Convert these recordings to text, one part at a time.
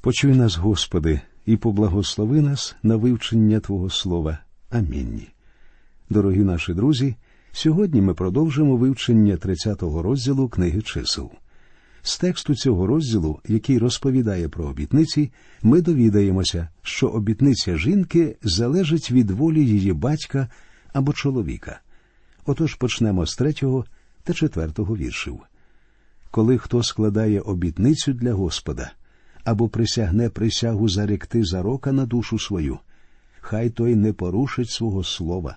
Почуй нас, Господи, і поблагослови нас на вивчення Твого Слова. Амінь. Дорогі наші друзі, сьогодні ми продовжимо вивчення 30-го розділу книги чисел. З тексту цього розділу, який розповідає про обітниці, ми довідаємося, що обітниця жінки залежить від волі її батька або чоловіка. Отож почнемо з третього та четвертого віршів. Коли хто складає обітницю для Господа або присягне присягу заректи зарока на душу свою, хай той не порушить свого слова,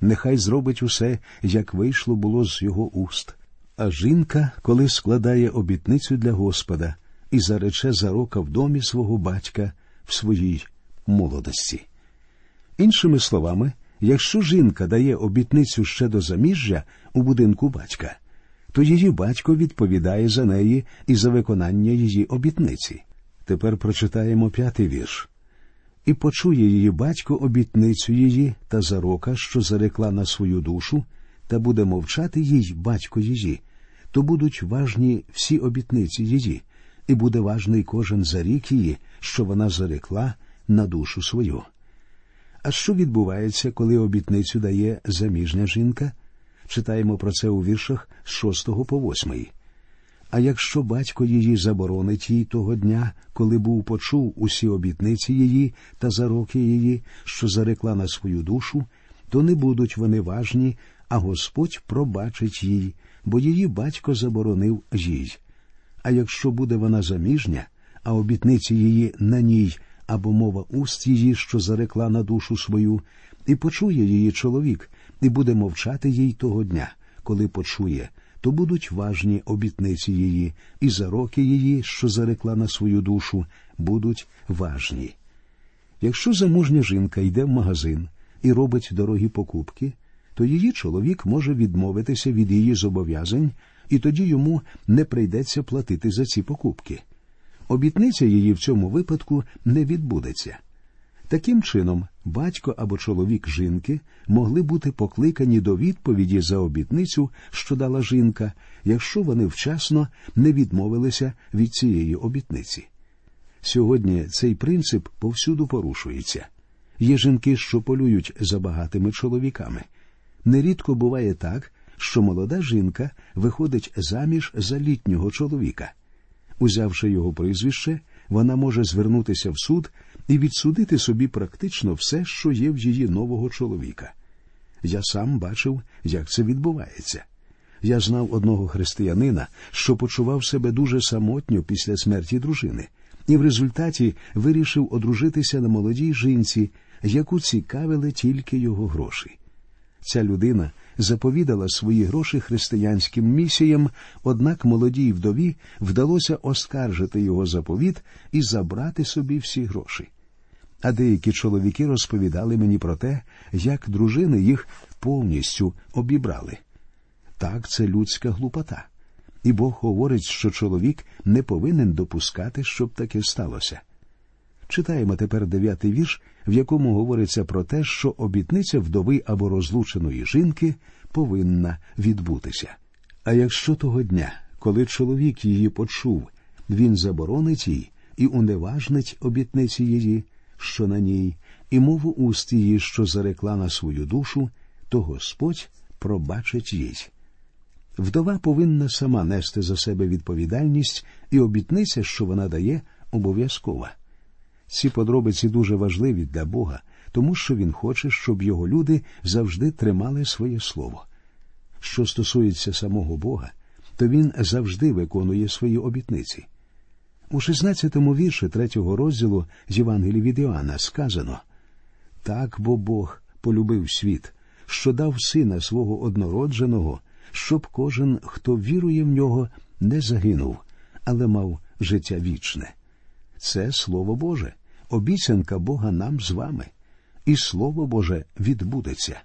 нехай зробить усе, як вийшло було з його уст. А жінка, коли складає обітницю для Господа і зарече зарока в домі свого батька в своїй молодості. Іншими словами, якщо жінка дає обітницю ще до заміжжя у будинку батька, то її батько відповідає за неї і за виконання її обітниці. Тепер прочитаємо п'ятий вірш. І почує її батько обітницю її та зарока, що зарекла на свою душу, та буде мовчати їй батько її, то будуть важні всі обітниці її, і буде важний кожен зарік її, що вона зарекла на душу свою. А що відбувається, коли обітницю дає заміжня жінка? Читаємо про це у віршах з 6 по 8. А якщо батько її заборонить їй того дня, коли був почув усі обітниці її та зароки її, що зарекла на свою душу, то не будуть вони важні, а Господь пробачить їй, бо її батько заборонив їй. А якщо буде вона заміжня, а обітниці її на ній або мова уст її, що зарекла на душу свою, і почує її чоловік, і буде мовчати їй того дня, коли почує, то будуть важні обітниці її, і зароки її, що зарекла на свою душу, будуть важні. Якщо замужня жінка йде в магазин і робить дорогі покупки, то її чоловік може відмовитися від її зобов'язань, і тоді йому не прийдеться платити за ці покупки. Обітниця її в цьому випадку не відбудеться. Таким чином, батько або чоловік жінки могли бути покликані до відповіді за обітницю, що дала жінка, якщо вони вчасно не відмовилися від цієї обітниці. Сьогодні цей принцип повсюду порушується. Є жінки, що полюють за багатими чоловіками. Нерідко буває так, що молода жінка виходить заміж за літнього чоловіка. Узявши його прізвище, вона може звернутися в суд і відсудити собі практично все, що є в її нового чоловіка. Я сам бачив, як це відбувається. Я знав одного християнина, що почував себе дуже самотньо після смерті дружини, і в результаті вирішив одружитися на молодій жінці, яку цікавили тільки його гроші. Ця людина заповідала свої гроші християнським місіям, однак молодій вдові вдалося оскаржити його заповіт і забрати собі всі гроші. А деякі чоловіки розповідали мені про те, як дружини їх повністю обібрали. Так, це людська глупота. І Бог говорить, що чоловік не повинен допускати, щоб таке сталося. Читаємо тепер дев'ятий вірш, в якому говориться про те, що обітниця вдови або розлученої жінки повинна відбутися. А якщо того дня, коли чоловік її почув, він заборонить їй і уневажнить обітниці її, що на ній, і мову уст її, що зарекла на свою душу, то Господь пробачить їй. Вдова повинна сама нести за себе відповідальність, і обітниця, що вона дає, обов'язкова. Ці подробиці дуже важливі для Бога, тому що Він хоче, щоб його люди завжди тримали своє слово. Що стосується самого Бога, то він завжди виконує свої обітниці. У 16-му вірші третього розділу з Євангелії від Іоанна сказано так бо Бог полюбив світ, що дав сина свого однородженого, щоб кожен, хто вірує в нього, не загинув, але мав життя вічне. Це Слово Боже обіцянка Бога нам з вами, і Слово Боже відбудеться.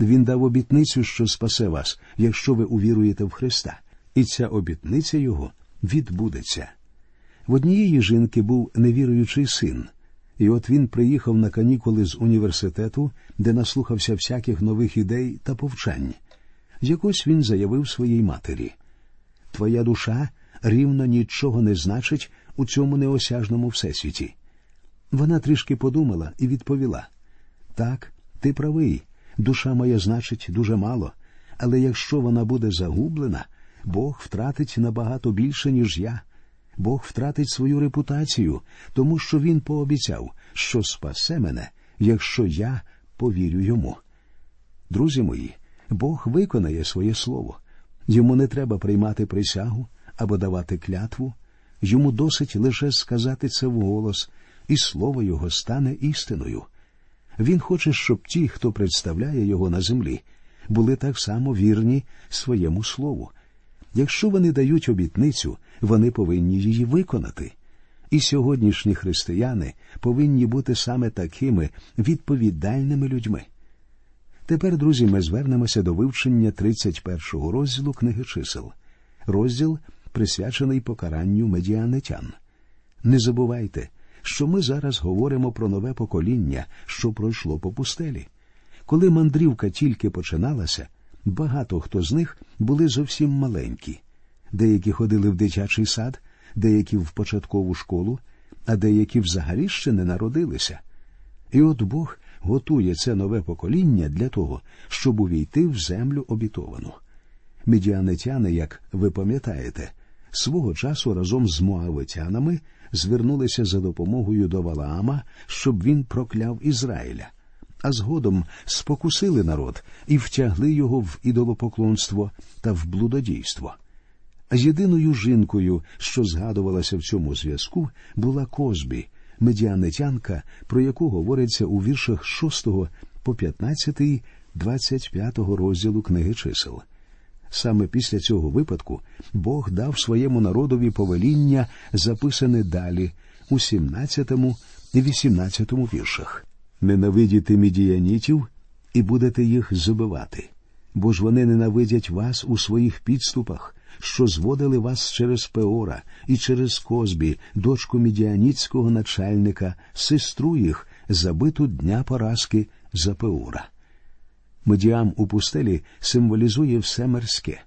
Він дав обітницю, що спасе вас, якщо ви увіруєте в Христа, і ця обітниця Його відбудеться. В однієї жінки був невіруючий син, і от він приїхав на канікули з університету, де наслухався всяких нових ідей та повчань. Якось він заявив своїй матері Твоя душа рівно нічого не значить у цьому неосяжному всесвіті? Вона трішки подумала і відповіла так, ти правий, душа моя значить дуже мало, але якщо вона буде загублена, Бог втратить набагато більше, ніж я. Бог втратить свою репутацію, тому що він пообіцяв, що спасе мене, якщо я повірю йому. Друзі мої, Бог виконає своє слово. Йому не треба приймати присягу або давати клятву, йому досить лише сказати це вголос, і слово його стане істиною. Він хоче, щоб ті, хто представляє його на землі, були так само вірні своєму слову. Якщо вони дають обітницю, вони повинні її виконати. І сьогоднішні християни повинні бути саме такими відповідальними людьми. Тепер, друзі, ми звернемося до вивчення 31-го розділу книги чисел. Розділ присвячений покаранню медіанитян. Не забувайте, що ми зараз говоримо про нове покоління, що пройшло по пустелі. Коли мандрівка тільки починалася, багато хто з них були зовсім маленькі. Деякі ходили в дитячий сад, деякі в початкову школу, а деякі взагалі ще не народилися. І от Бог готує це нове покоління для того, щоб увійти в землю обітовану. Медіанетяни, як ви пам'ятаєте, свого часу разом з муавитянами звернулися за допомогою до Валаама, щоб він прокляв Ізраїля, а згодом спокусили народ і втягли його в ідолопоклонство та в блудодійство. Єдиною жінкою, що згадувалася в цьому зв'язку, була Козбі, медіанетянка, про яку говориться у віршах 6 по 15, 25 розділу книги чисел. Саме після цього випадку Бог дав своєму народові повеління, записане далі у 17 і 18 віршах. Ненавидіти мідіянітів і будете їх забивати, бо ж вони ненавидять вас у своїх підступах, що зводили вас через Пеора і через Козбі, дочку мідіаніцького начальника, сестру їх, забиту дня поразки за Пеора. Медіам у пустелі символізує все мирське.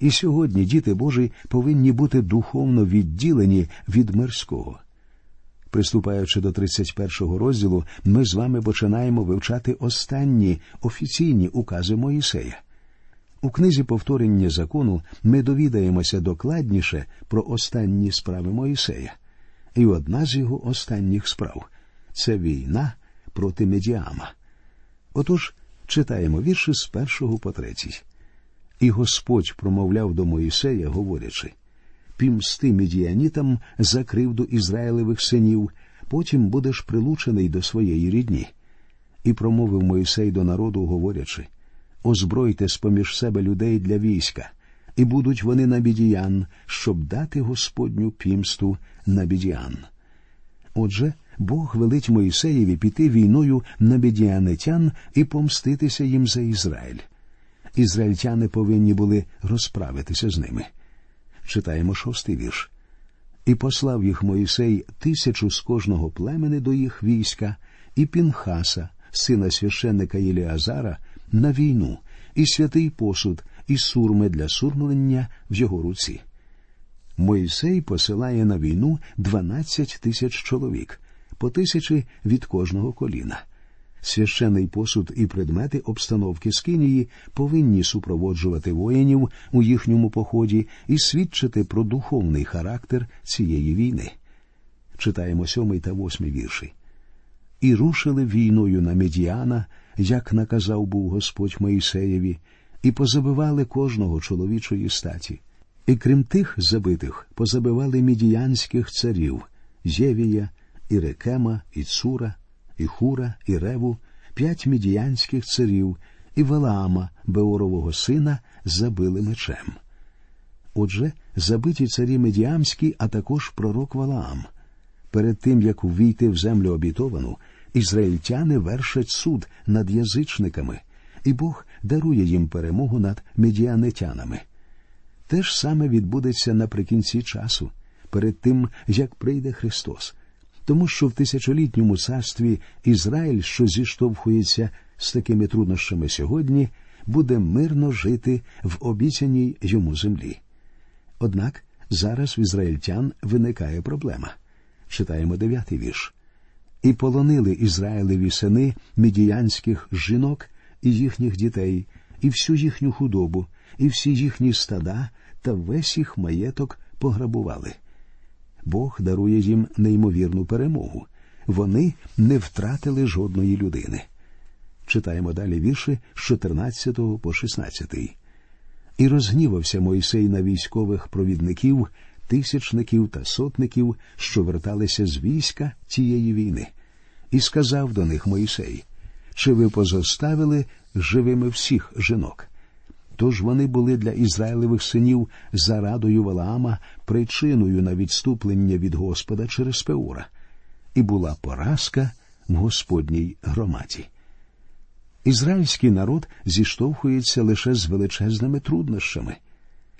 І сьогодні діти Божі повинні бути духовно відділені від мирського. Приступаючи до 31-го розділу, ми з вами починаємо вивчати останні офіційні укази Моїсея. У книзі повторення закону ми довідаємося докладніше про останні справи Моїсея. І одна з його останніх справ це війна проти Медіама. Отож, читаємо вірші з першого по третій. І Господь промовляв до Моїсея, говорячи Пімсти медіанітам за кривду Ізраїлевих синів, потім будеш прилучений до своєї рідні. І промовив Моїсей до народу, говорячи Озбройте з поміж себе людей для війська, і будуть вони на бідіян, щоб дати Господню пімсту на бідіян. Отже, Бог велить Моїсеєві піти війною на бідіанитян і помститися їм за Ізраїль. Ізраїльтяни повинні були розправитися з ними. Читаємо шостий вірш. І послав їх Моїсей тисячу з кожного племени до їх війська, і Пінхаса, сина священника Єліазара, на війну, і святий посуд, і сурми для сурмлення в його руці. Моїсей посилає на війну дванадцять тисяч чоловік, по тисячі від кожного коліна. Священий посуд і предмети обстановки Скинії повинні супроводжувати воїнів у їхньому поході і свідчити про духовний характер цієї війни. Читаємо сьомий та восьмий вірші. І рушили війною на Медіана, як наказав був Господь Моїсеєві, і позабивали кожного чоловічої статі. І крім тих забитих, позабивали мідіянських царів Євія, і Рекема, і Цура, і Хура, і Реву, п'ять мідіянських царів, і Валаама, Беорового сина, забили мечем. Отже, забиті царі медіамські, а також пророк Валаам. Перед тим як увійти в землю обітовану, ізраїльтяни вершать суд над язичниками, і Бог дарує їм перемогу над медіанетянами. Те ж саме відбудеться наприкінці часу, перед тим як прийде Христос тому що в тисячолітньому царстві Ізраїль, що зіштовхується з такими труднощами сьогодні, буде мирно жити в обіцяній йому землі. Однак зараз в ізраїльтян виникає проблема. Читаємо дев'ятий вірш. І полонили Ізраїлеві сини медіянських жінок і їхніх дітей, і всю їхню худобу, і всі їхні стада та весь їх маєток пограбували. Бог дарує їм неймовірну перемогу. Вони не втратили жодної людини. Читаємо далі вірші з 14 по 16. І розгнівався Мойсей на військових провідників, тисячників та сотників, що верталися з війська цієї війни, і сказав до них Мойсей: Чи ви позоставили живими всіх жінок? Тож вони були для Ізраїлевих синів зарадою Валаама причиною на відступлення від Господа через Пеура, і була поразка в Господній громаді. Ізраїльський народ зіштовхується лише з величезними труднощами.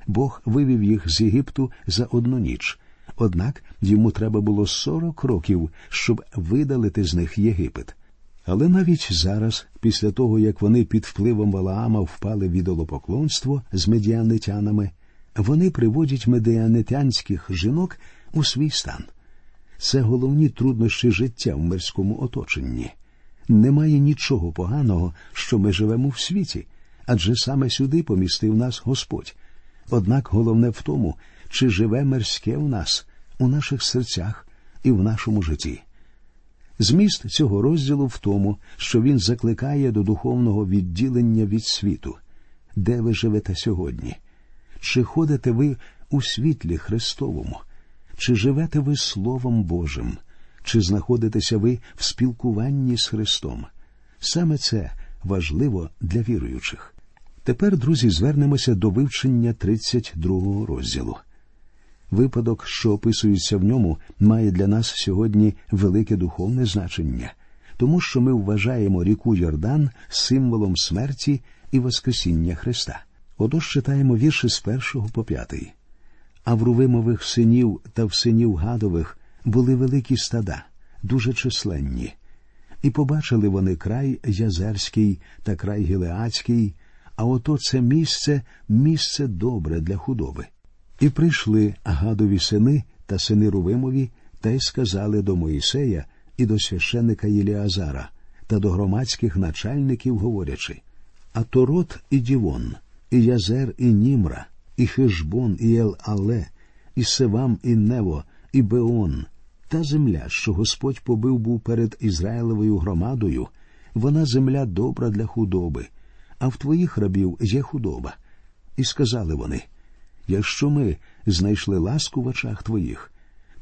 Бог вивів їх з Єгипту за одну ніч, однак йому треба було сорок років, щоб видалити з них Єгипет. Але навіть зараз, після того як вони під впливом Валаама впали в ідолопоклонство з медіанитянами, вони приводять медіанитянських жінок у свій стан. Це головні труднощі життя в мирському оточенні. Немає нічого поганого, що ми живемо в світі, адже саме сюди помістив нас Господь. Однак головне в тому, чи живе мирське в нас, у наших серцях і в нашому житті. Зміст цього розділу в тому, що він закликає до духовного відділення від світу, де ви живете сьогодні. Чи ходите ви у світлі Христовому, чи живете ви Словом Божим, чи знаходитеся ви в спілкуванні з Христом? Саме це важливо для віруючих. Тепер, друзі, звернемося до вивчення 32 розділу. Випадок, що описується в ньому, має для нас сьогодні велике духовне значення, тому що ми вважаємо ріку Йордан символом смерті і Воскресіння Христа. Отож читаємо вірші з першого по п'ятий. А в Рувимових синів та в синів гадових були великі стада, дуже численні, і побачили вони край Язерський та край Гілеацький, а ото це місце місце добре для худоби. І прийшли гадові сини та сини Рувимові та й сказали до Моїсея і до священика Єліазара та до громадських начальників, говорячи А Торот і Дівон, і Язер, і Німра, і Хижбон, і Ел Але, і Севам, і Нево, і Беон, та земля, що Господь побив був перед Ізраїлевою громадою, вона земля добра для худоби, а в твоїх рабів є худоба. І сказали вони Якщо ми знайшли ласку в очах твоїх,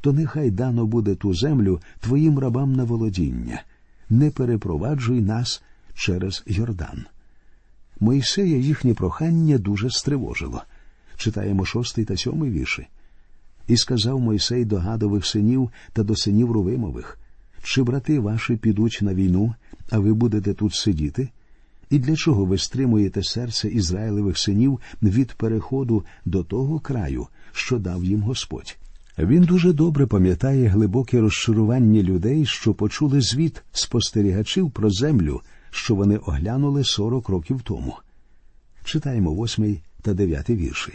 то нехай дано буде ту землю твоїм рабам на володіння, не перепроваджуй нас через Йордан. Моїсея їхнє прохання дуже стривожило. Читаємо шостий та сьомий вірші. І сказав Мойсей до гадових синів та до синів Рувимових, чи брати ваші підуть на війну, а ви будете тут сидіти? І для чого ви стримуєте серце Ізраїлевих синів від переходу до того краю, що дав їм Господь? Він дуже добре пам'ятає глибоке розчарування людей, що почули звіт спостерігачів про землю, що вони оглянули сорок років тому. Читаємо восьмий та дев'ятий вірші.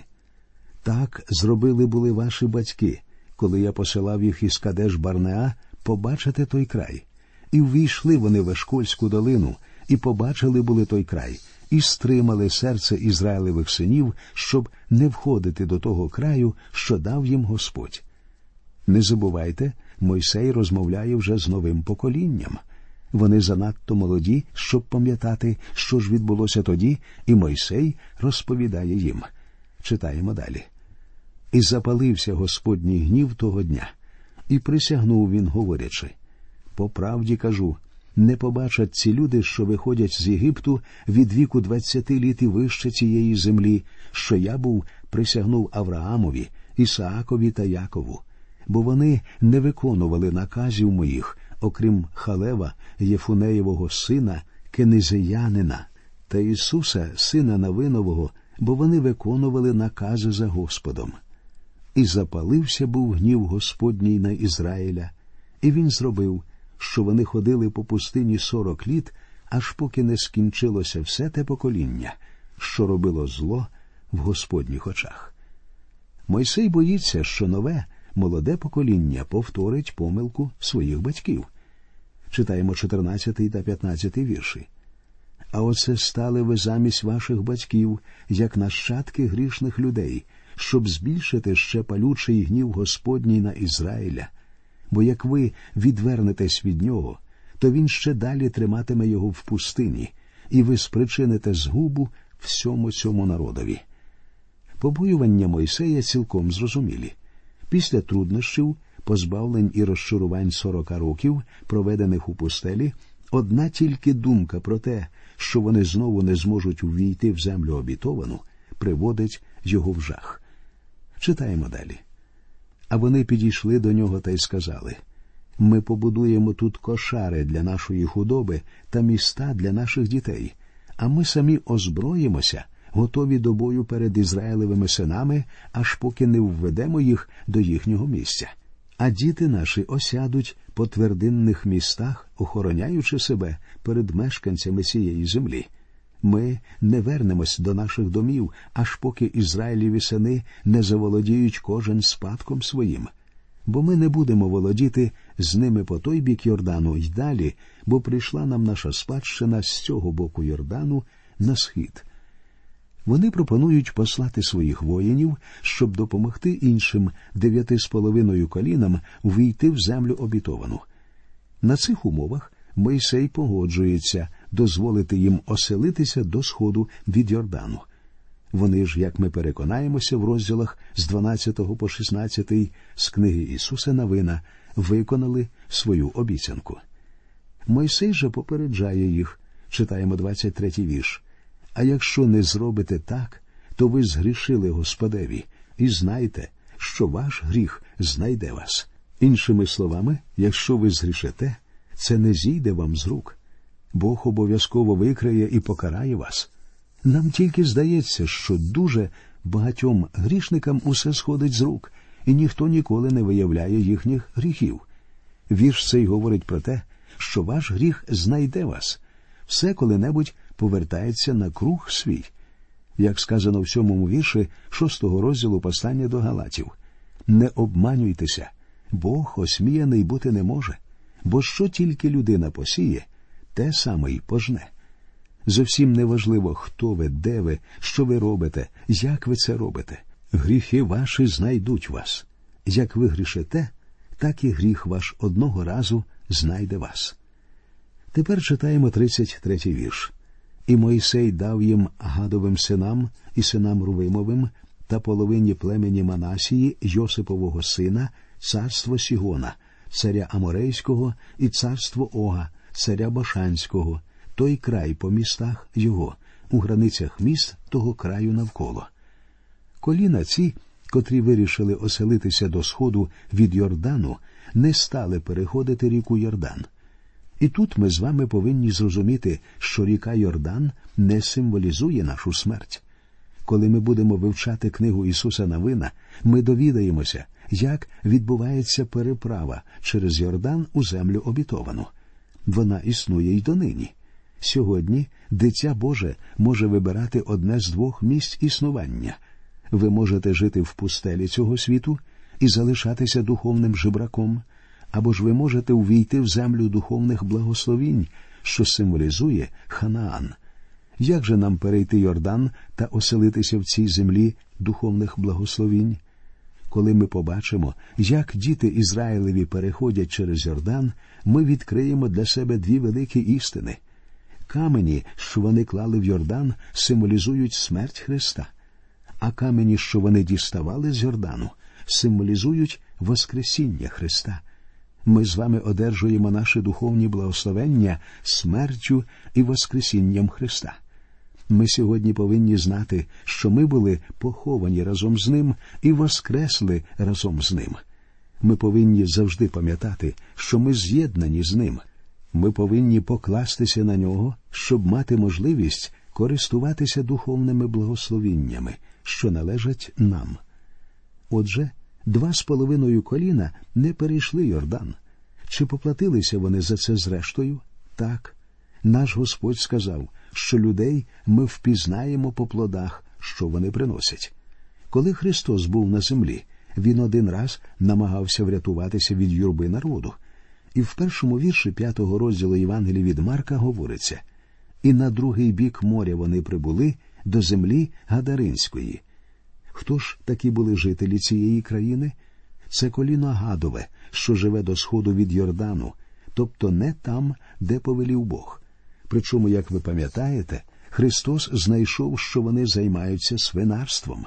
Так зробили були ваші батьки, коли я посилав їх із Кадеш Барнеа побачити той край, і ввійшли вони в Ешкольську долину і побачили були той край, і стримали серце Ізраїлевих синів, щоб не входити до того краю, що дав їм Господь. Не забувайте, Мойсей розмовляє вже з новим поколінням. Вони занадто молоді, щоб пам'ятати, що ж відбулося тоді, і Мойсей розповідає їм. Читаємо далі. І запалився Господній гнів того дня, і присягнув він, говорячи по правді кажу, не побачать ці люди, що виходять з Єгипту від віку двадцяти літ і вище цієї землі, що я був присягнув Авраамові, Ісаакові та Якову, бо вони не виконували наказів моїх, окрім Халева, Єфунеєвого сина, Кенезеянина та Ісуса, сина Навинового, бо вони виконували накази за Господом. І запалився був гнів Господній на Ізраїля, і він зробив що вони ходили по пустині сорок літ, аж поки не скінчилося все те покоління, що робило зло в Господніх очах. Мойсей боїться, що нове, молоде покоління повторить помилку своїх батьків. Читаємо 14 та 15 вірші. А оце стали ви замість ваших батьків, як нащадки грішних людей, щоб збільшити ще палючий гнів Господній на Ізраїля. Бо як ви відвернетесь від нього, то він ще далі триматиме його в пустині, і ви спричините згубу всьому цьому народові. Побоювання Мойсея цілком зрозумілі. Після труднощів, позбавлень і розчарувань сорока років, проведених у пустелі, одна тільки думка про те, що вони знову не зможуть увійти в землю обітовану, приводить його в жах. Читаємо далі. А вони підійшли до нього та й сказали ми побудуємо тут кошари для нашої худоби та міста для наших дітей, а ми самі озброїмося, готові до бою перед Ізраїлевими синами, аж поки не введемо їх до їхнього місця. А діти наші осядуть по твердинних містах, охороняючи себе перед мешканцями цієї землі. Ми не вернемось до наших домів, аж поки Ізраїліві сини не заволодіють кожен спадком своїм. Бо ми не будемо володіти з ними по той бік Йордану й далі, бо прийшла нам наша спадщина з цього боку Йордану на схід. Вони пропонують послати своїх воїнів, щоб допомогти іншим дев'яти з половиною колінам війти в землю обітовану. На цих умовах Мойсей погоджується дозволити їм оселитися до сходу від Йордану. Вони ж, як ми переконаємося в розділах з 12 по 16 з книги Ісуса Навина, виконали свою обіцянку. Мойсей же попереджає їх, читаємо 23-й вірш. А якщо не зробите так, то ви згрішили Господеві, і знайте, що ваш гріх знайде вас. Іншими словами, якщо ви згрішите, це не зійде вам з рук. Бог обов'язково викриє і покарає вас. Нам тільки здається, що дуже багатьом грішникам усе сходить з рук, і ніхто ніколи не виявляє їхніх гріхів. Вірш цей говорить про те, що ваш гріх знайде вас, все коли-небудь повертається на круг свій, як сказано в сьомому вірші шостого розділу послання до Галатів. Не обманюйтеся, Бог осміяний бути не може, бо що тільки людина посіє, те саме й пожне. Зовсім неважливо, хто ви, де ви, що ви робите, як ви це робите. Гріхи ваші знайдуть вас. Як ви грішите, так і гріх ваш одного разу знайде вас. Тепер читаємо 33-й вірш. І Мойсей дав їм гадовим синам і синам Рувимовим та половині племені Манасії Йосипового сина, царство Сігона, царя Аморейського і царство Ога, царя Башанського, той край по містах його, у границях міст того краю навколо. Коліна ці, котрі вирішили оселитися до сходу від Йордану, не стали переходити ріку Йордан. І тут ми з вами повинні зрозуміти, що ріка Йордан не символізує нашу смерть. Коли ми будемо вивчати книгу Ісуса Навина, ми довідаємося, як відбувається переправа через Йордан у землю обітовану. Вона існує й донині. Сьогодні дитя Боже може вибирати одне з двох місць існування. Ви можете жити в пустелі цього світу і залишатися духовним жебраком, або ж ви можете увійти в землю духовних благословінь, що символізує Ханаан. Як же нам перейти Йордан та оселитися в цій землі духовних благословінь? Коли ми побачимо, як діти Ізраїлеві переходять через Йордан, ми відкриємо для себе дві великі істини. Камені, що вони клали в Йордан, символізують смерть Христа, а камені, що вони діставали з Йордану, символізують Воскресіння Христа. Ми з вами одержуємо наші духовні благословення смертю і Воскресінням Христа. Ми сьогодні повинні знати, що ми були поховані разом з Ним і воскресли разом з Ним. Ми повинні завжди пам'ятати, що ми з'єднані з Ним. Ми повинні покластися на нього, щоб мати можливість користуватися духовними благословіннями, що належать нам. Отже, два з половиною коліна не перейшли Йордан. Чи поплатилися вони за це зрештою? Так. Наш Господь сказав, що людей ми впізнаємо по плодах, що вони приносять. Коли Христос був на землі, він один раз намагався врятуватися від юрби народу. І в першому вірші п'ятого розділу Євангелії від Марка говориться і на другий бік моря вони прибули до землі Гадаринської. Хто ж такі були жителі цієї країни? Це коліно Гадове, що живе до сходу від Йордану, тобто не там, де повелів Бог. Причому, як ви пам'ятаєте, Христос знайшов, що вони займаються свинарством.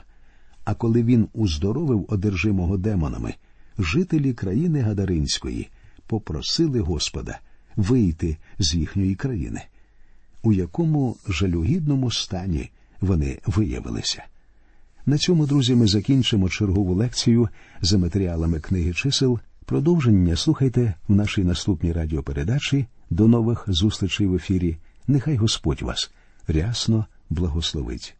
А коли він уздоровив одержимого демонами, жителі країни Гадаринської попросили Господа вийти з їхньої країни, у якому жалюгідному стані вони виявилися. На цьому, друзі, ми закінчимо чергову лекцію за матеріалами книги чисел. Продовження слухайте в нашій наступній радіопередачі. До нових зустрічей в ефірі. Нехай Господь вас рясно благословить.